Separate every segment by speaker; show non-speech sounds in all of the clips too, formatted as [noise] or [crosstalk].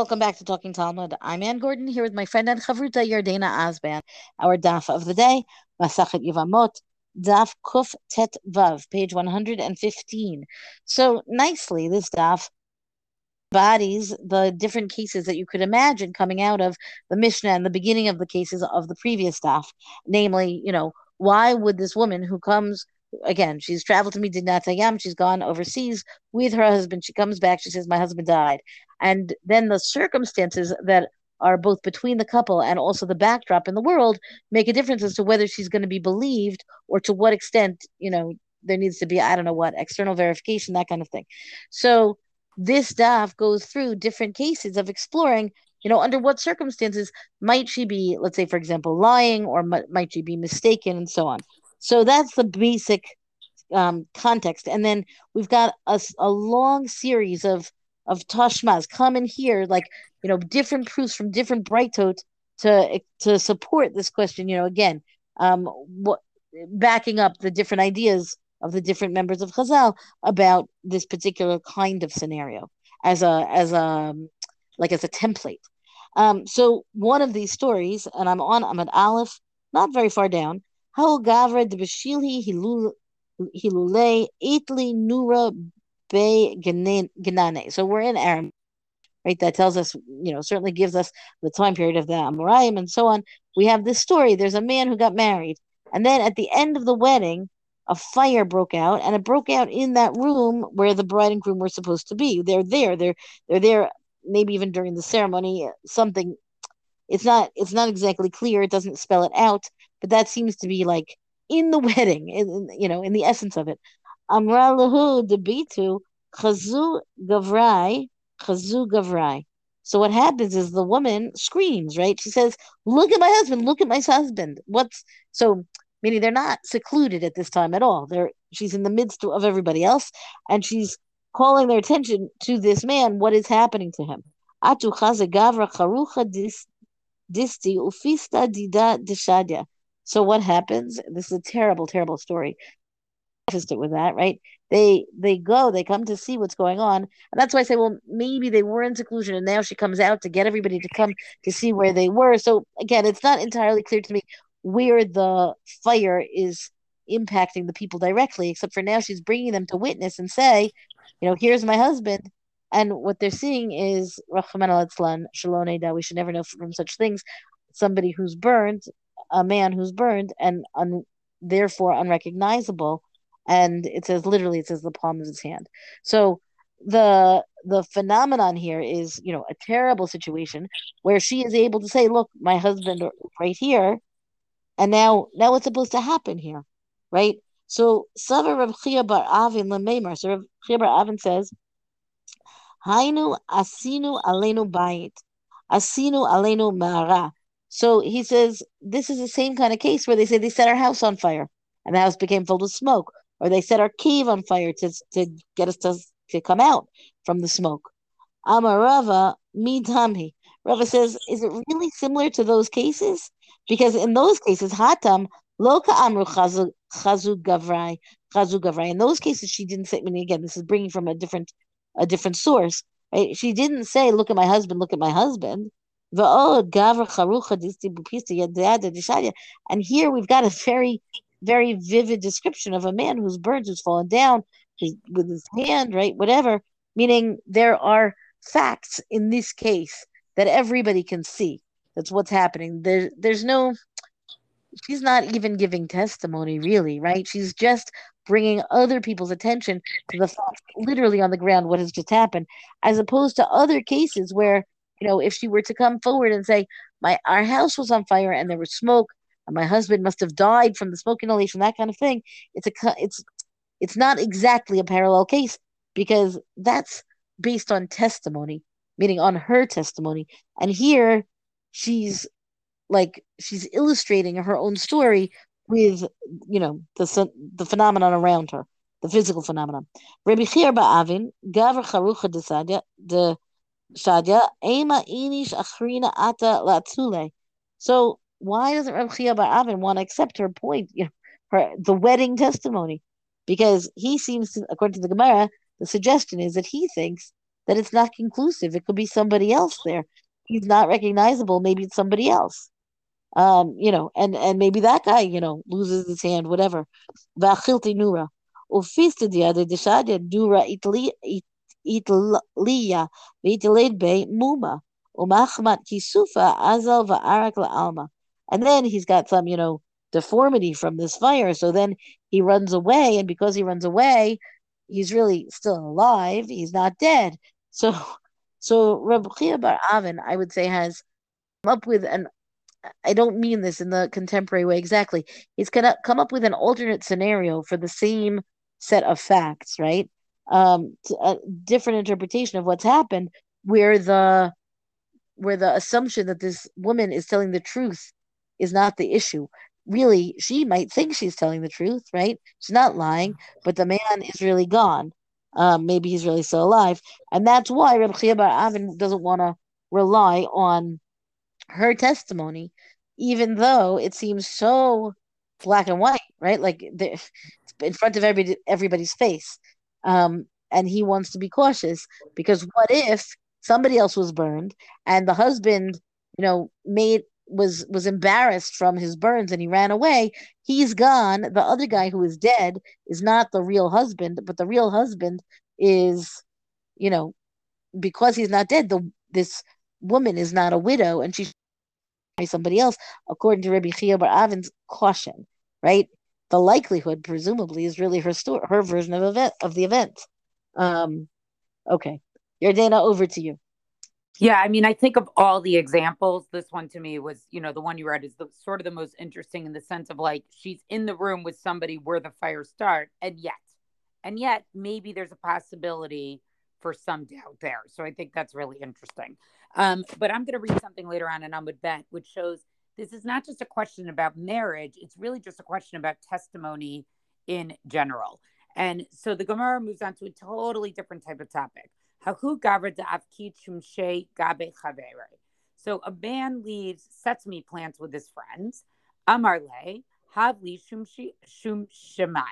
Speaker 1: Welcome back to Talking Talmud. I'm Ann Gordon here with my friend and chavruta Yardena Azban. Our daf of the day, Masachet Yevamot, daf Kuf Tet Vav, page 115. So nicely, this daf bodies the different cases that you could imagine coming out of the Mishnah and the beginning of the cases of the previous daf. Namely, you know, why would this woman who comes again, she's traveled to Medinat Hayam, she's gone overseas with her husband. She comes back, she says, My husband died. And then the circumstances that are both between the couple and also the backdrop in the world make a difference as to whether she's going to be believed or to what extent, you know, there needs to be, I don't know what, external verification, that kind of thing. So this daf goes through different cases of exploring you know under what circumstances might she be let's say for example lying or might she be mistaken and so on so that's the basic um, context and then we've got a, a long series of of tashmas come in here like you know different proofs from different braitot to to support this question you know again um what backing up the different ideas of the different members of Chazal about this particular kind of scenario as a as a like as a template. Um, so one of these stories, and I'm on I'm at Aleph, not very far down. How gavra de beshilhi hilule itli nura be genane. So we're in Aram, right? That tells us, you know, certainly gives us the time period of the Amoraim and so on. We have this story. There's a man who got married, and then at the end of the wedding, a fire broke out, and it broke out in that room where the bride and groom were supposed to be. They're there. They're they're there. Maybe even during the ceremony, something. It's not. It's not exactly clear. It doesn't spell it out, but that seems to be like in the [laughs] wedding. In, you know, in the essence of it. Amra lahu debitu chazu gavrai chazu gavrai. So what happens is the woman screams, right? She says, "Look at my husband! Look at my husband!" What's so? meaning they're not secluded at this time at all. They're she's in the midst of everybody else, and she's calling their attention to this man. What is happening to him? Atu gavra charucha disti ufista dida So what happens? This is a terrible, terrible story. It with that, right? They they go, they come to see what's going on, and that's why I say, well, maybe they were in seclusion, and now she comes out to get everybody to come to see where they were. So again, it's not entirely clear to me where the fire is impacting the people directly, except for now she's bringing them to witness and say, you know, here's my husband. And what they're seeing is Rahman al Shalom we should never know from such things. Somebody who's burned, a man who's burned and un, therefore unrecognizable. And it says literally, it says the palm of his hand. So the the phenomenon here is, you know, a terrible situation where she is able to say, look, my husband right here and now, now what's supposed to happen here, right? So, Sava Rav Bar Avin. So, Bar Avin says, Hainu asinu alenu bayit, asinu alenu mara. So he says this is the same kind of case where they say they set our house on fire and the house became filled with smoke, or they set our cave on fire to to get us to, to come out from the smoke. Amarava midami. Rava says, is it really similar to those cases? Because in those cases, Hatam, Loka Amru Chazu Gavrai, Chazu Gavrai. In those cases, she didn't say, I again, this is bringing from a different a different source. Right? She didn't say, look at my husband, look at my husband. And here we've got a very, very vivid description of a man whose birds who's fallen down with his hand, right? Whatever. Meaning there are facts in this case that everybody can see. That's what's happening. There, there's no. She's not even giving testimony, really, right? She's just bringing other people's attention to the fact, literally on the ground, what has just happened, as opposed to other cases where, you know, if she were to come forward and say, "My our house was on fire and there was smoke, and my husband must have died from the smoke inhalation," that kind of thing, it's a it's it's not exactly a parallel case because that's based on testimony, meaning on her testimony, and here she's like she's illustrating her own story with you know the the phenomenon around her, the physical phenomenon. Rabbi Chia Ba'avin Charucha Shadia Ema Inish Achrina Ata Latzule. So why doesn't Rabbi Chia Ba'avin want to accept her point, you [laughs] know, her the wedding testimony? Because he seems to, according to the Gemara, the suggestion is that he thinks that it's not conclusive. It could be somebody else there. He's not recognizable. Maybe it's somebody else. Um, you know, and and maybe that guy, you know, loses his hand, whatever. Va'achilti nura. Ufistidia de deshadia nura itliya v'itiled be muma. Umachmat kisufa azal va'arak la'alma. And then he's got some, you know, deformity from this fire. So then he runs away, and because he runs away, he's really still alive. He's not dead. So, [laughs] so Reb Chia Bar Avin, I would say, has come up with an. I don't mean this in the contemporary way exactly. He's gonna come up with an alternate scenario for the same set of facts, right? Um, a different interpretation of what's happened, where the where the assumption that this woman is telling the truth is not the issue really she might think she's telling the truth, right? She's not lying, but the man is really gone. Um, maybe he's really still alive, and that's why Reb Chia Bar Avin doesn't want to rely on her testimony, even though it seems so black and white, right? Like in front of everybody, everybody's face. Um, and he wants to be cautious because what if somebody else was burned and the husband, you know, made was was embarrassed from his burns and he ran away? He's gone. The other guy who is dead is not the real husband but the real husband is you know because he's not dead the this woman is not a widow and she's somebody else according to Rabbi Chia Bar Avin's caution right the likelihood presumably is really her story her version of event of the event um okay Yardena over to you
Speaker 2: yeah, I mean, I think of all the examples. This one to me was, you know, the one you read is the sort of the most interesting in the sense of like she's in the room with somebody where the fire start, and yet, and yet maybe there's a possibility for some doubt there. So I think that's really interesting. Um, but I'm going to read something later on in Amud Bet, which shows this is not just a question about marriage; it's really just a question about testimony in general. And so the Gemara moves on to a totally different type of topic. So a man leaves sesame plants with his friends. Amarle, havli shum shemai.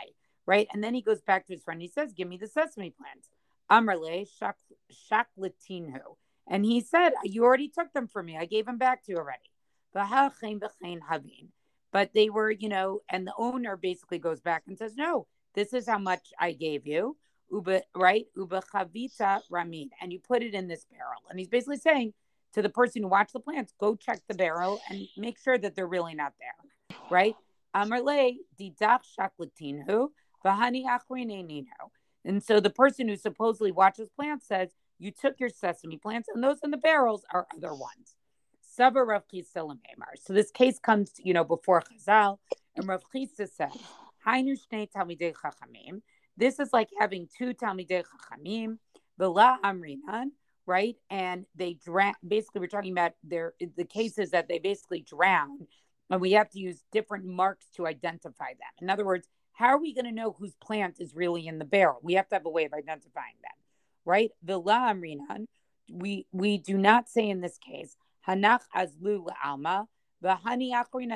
Speaker 2: Right? And then he goes back to his friend. He says, Give me the sesame plants. Amarle shaklatinu. And he said, You already took them from me. I gave them back to you already. But they were, you know, and the owner basically goes back and says, No, this is how much I gave you uba right uba chavita ramin, and you put it in this barrel. And he's basically saying to the person who watched the plants, go check the barrel and make sure that they're really not there, right? And so the person who supposedly watches plants says, you took your sesame plants, and those in the barrels are other ones. So this case comes, you know, before Chazal, and Rav Chisda says, shnei chachamim. This is like having two Talmidei Chachamim, Vela Amrinan, right? And they drown. Basically, we're talking about their the cases that they basically drown, and we have to use different marks to identify them. In other words, how are we going to know whose plant is really in the barrel? We have to have a way of identifying them, right? Vela Amrinan, we we do not say in this case Hanach Azlu Alma, Vahani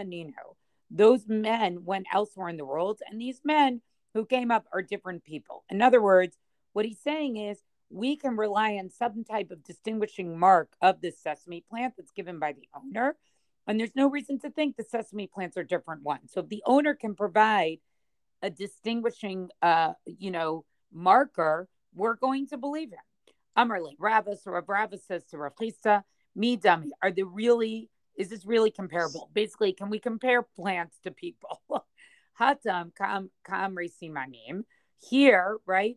Speaker 2: Nino. Those men went elsewhere in the world, and these men who came up are different people. In other words, what he's saying is we can rely on some type of distinguishing mark of this sesame plant that's given by the owner. And there's no reason to think the sesame plants are different ones. So if the owner can provide a distinguishing, uh, you know, marker, we're going to believe him. Amarli, Ravis or Ravis says to Rafisa, me dummy, are they really, is this really comparable? Basically, can we compare plants to people? Hatam kam kam simanim. Here, right?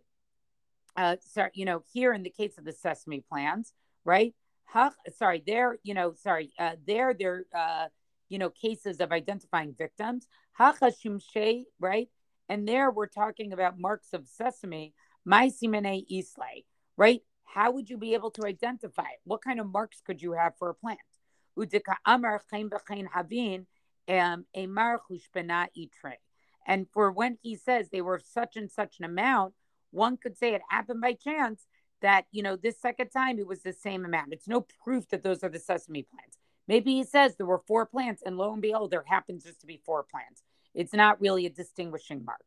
Speaker 2: Uh, sorry, you know, here in the case of the sesame plants, right? Ha, sorry, there, you know, sorry, uh, there, there, uh, you know, cases of identifying victims. Right? And there we're talking about marks of sesame, my simene islay, right? How would you be able to identify it? What kind of marks could you have for a plant? And for when he says they were such and such an amount, one could say it happened by chance that, you know, this second time it was the same amount. It's no proof that those are the sesame plants. Maybe he says there were four plants, and lo and behold, there happens just to be four plants. It's not really a distinguishing mark.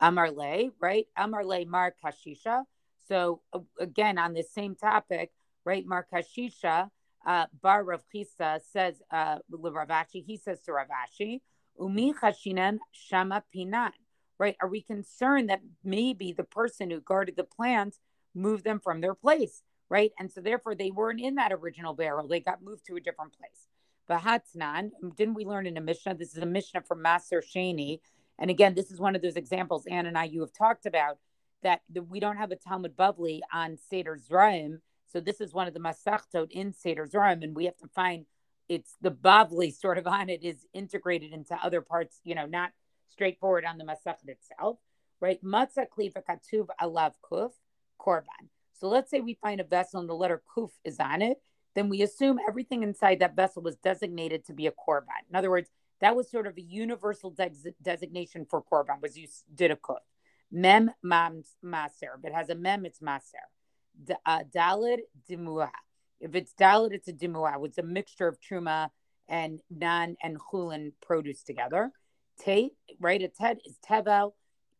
Speaker 2: Amarle, right? Amarle Mar Kashisha. So again, on the same topic, right? Mar Kashisha, uh, Bar Rav Chisda says, uh, Rav Ashi, he says to Rav Ashi, Umi chashinan shama pinan, right? Are we concerned that maybe the person who guarded the plants moved them from their place, right? And so therefore they weren't in that original barrel. They got moved to a different place. Vahatnan, didn't we learn in a Mishnah? This is a Mishnah from Maaser Sheni. And again, this is one of those examples, Ann and I, you have talked about that the, we don't have a Talmud Bavli on Seder Zraim. So this is one of the Masachtot in Seder Zraim, and we have to find it's the Bavli [laughs] sort of on it is integrated into other parts, you know, not straightforward on the Masachet itself, right? Matzah klifa katuv alav kuf korban. So let's say we find a vessel and the letter kuf is on it, then we assume everything inside that vessel was designated to be a korban. In other words, that was sort of a universal de- designation for korban was you did a kuf. Mem maser. If it has a mem, it's maser. D- uh, dalid dimua. If it's dalid, it's a dimua. It's a mixture of truma and nan and chulin produce together. Tate, right? A ted is tevel,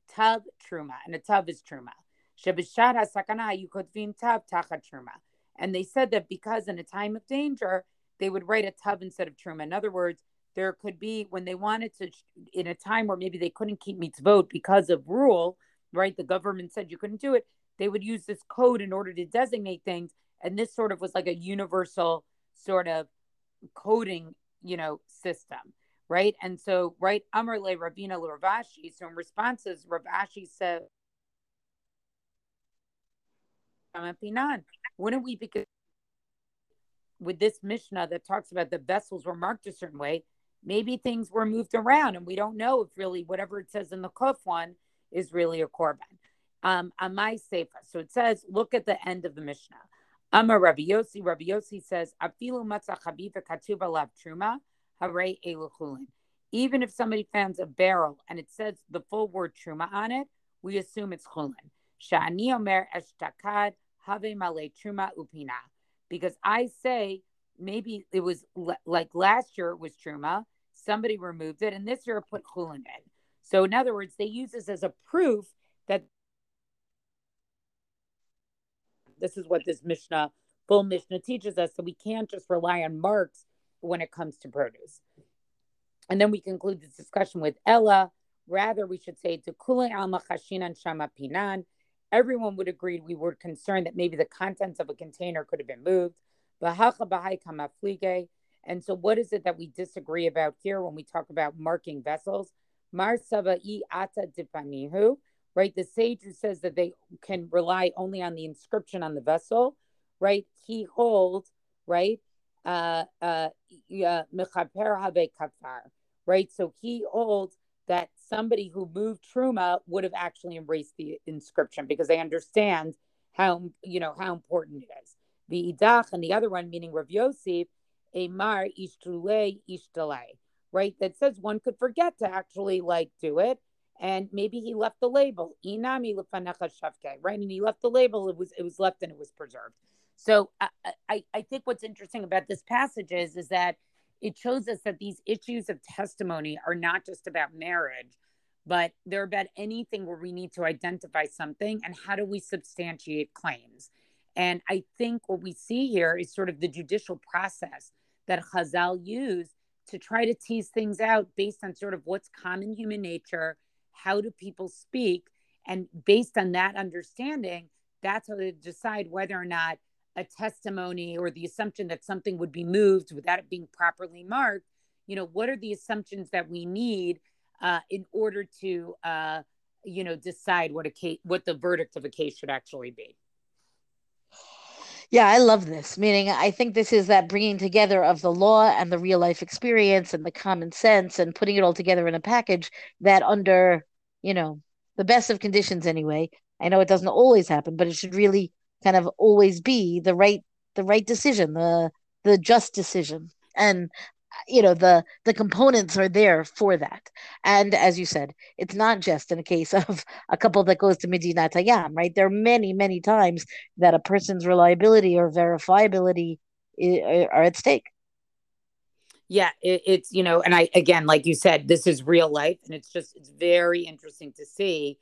Speaker 2: tav truma, and a tav is truma. Shebishad hasakana yukotvin tav tachat truma. And they said that because in a time of danger, they would write a tav instead of truma. In other words, there could be when they wanted to in a time where maybe they couldn't keep mitzvot because of rule right the government said you couldn't do it they would use this code in order to designate things. And this sort of was like a universal sort of coding you know system right? And so right amar le ravina ravashi so in responses ravashi said wouldn't we because with this mishnah that talks about the vessels were marked a certain way maybe things were moved around and we don't know if really whatever it says in the kuf one is really a korban. Um, my sefer, so it says, look at the end of the Mishnah. Amar Rabbi Yossi, Rabbi Yossi says, Afilu matzah chabiva katuba lav truma, eluchulin. Even if somebody finds a barrel and it says the full word truma on it, we assume it's chulin. Shani omer eshtakad have male truma upina. Because I say maybe it was like last year it was truma, somebody removed it, and this year put chulin in. So, in other words, they use this as a proof that this is what this Mishnah, full Mishnah teaches us. So we can't just rely on marks when it comes to produce. And then we conclude this discussion with Ella. Rather, we should say to Kula Alma Chashinan Shama Pinan. Everyone would agree we were concerned that maybe the contents of a container could have been moved. And so, what is it that we disagree about here when we talk about marking vessels? Ata dipanihu, right? The sage who says that they can rely only on the inscription on the vessel, right? He holds, right? Uh, uh, right? So he holds that somebody who moved truma would have actually embraced the inscription because they understand how you know how important it is. The idach and the other one, meaning Rav Yosef, Emar ishtule ishtale, right? That says one could forget to actually like do it. And maybe he left the label, inami right? And he left the label, it was it was left and it was preserved. So I, I, I think what's interesting about this passage is, is that it shows us that these issues of testimony are not just about marriage, but they're about anything where we need to identify something and how do we substantiate claims. And I think what we see here is sort of the judicial process that Chazal used to try to tease things out based on sort of what's common human nature, how do people speak, and based on that understanding, that's how they decide whether or not a testimony or the assumption that something would be moved without it being properly marked. You know, what are the assumptions that we need uh, in order to, uh, you know, decide what a case, what the verdict of a case should actually be?
Speaker 1: Yeah, I love this. Meaning, I think this is that bringing together of the law and the real life experience and the common sense and putting it all together in a package that, under, you know, the best of conditions anyway. I know it doesn't always happen, but it should really kind of always be the right the right decision, the the just decision. And you know the the components are there for that. And as you said it's not just in a case [laughs] of a couple that goes to Medinat Hayam, right? There are many many times that a person's reliability or verifiability are at stake.
Speaker 2: Yeah it, it's you know and i again like you said this is real life and it's just it's very interesting to see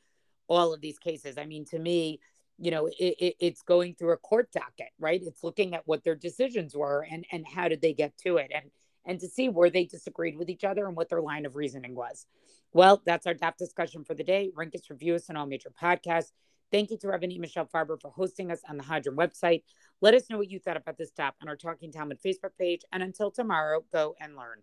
Speaker 2: all of these cases. I mean to me you know, it, it, it's going through a court docket, right? It's looking at what their decisions were and and how did they get to it, and and to see where they disagreed with each other and what their line of reasoning was. Well, that's our DAF discussion for the day. Rank us, review us on all major podcasts. Thank you to Rabbanit Michelle Farber for hosting us on the Hadran website. Let us know what you thought about this DAF on our Talking Talmud Facebook page. And until tomorrow, go and learn.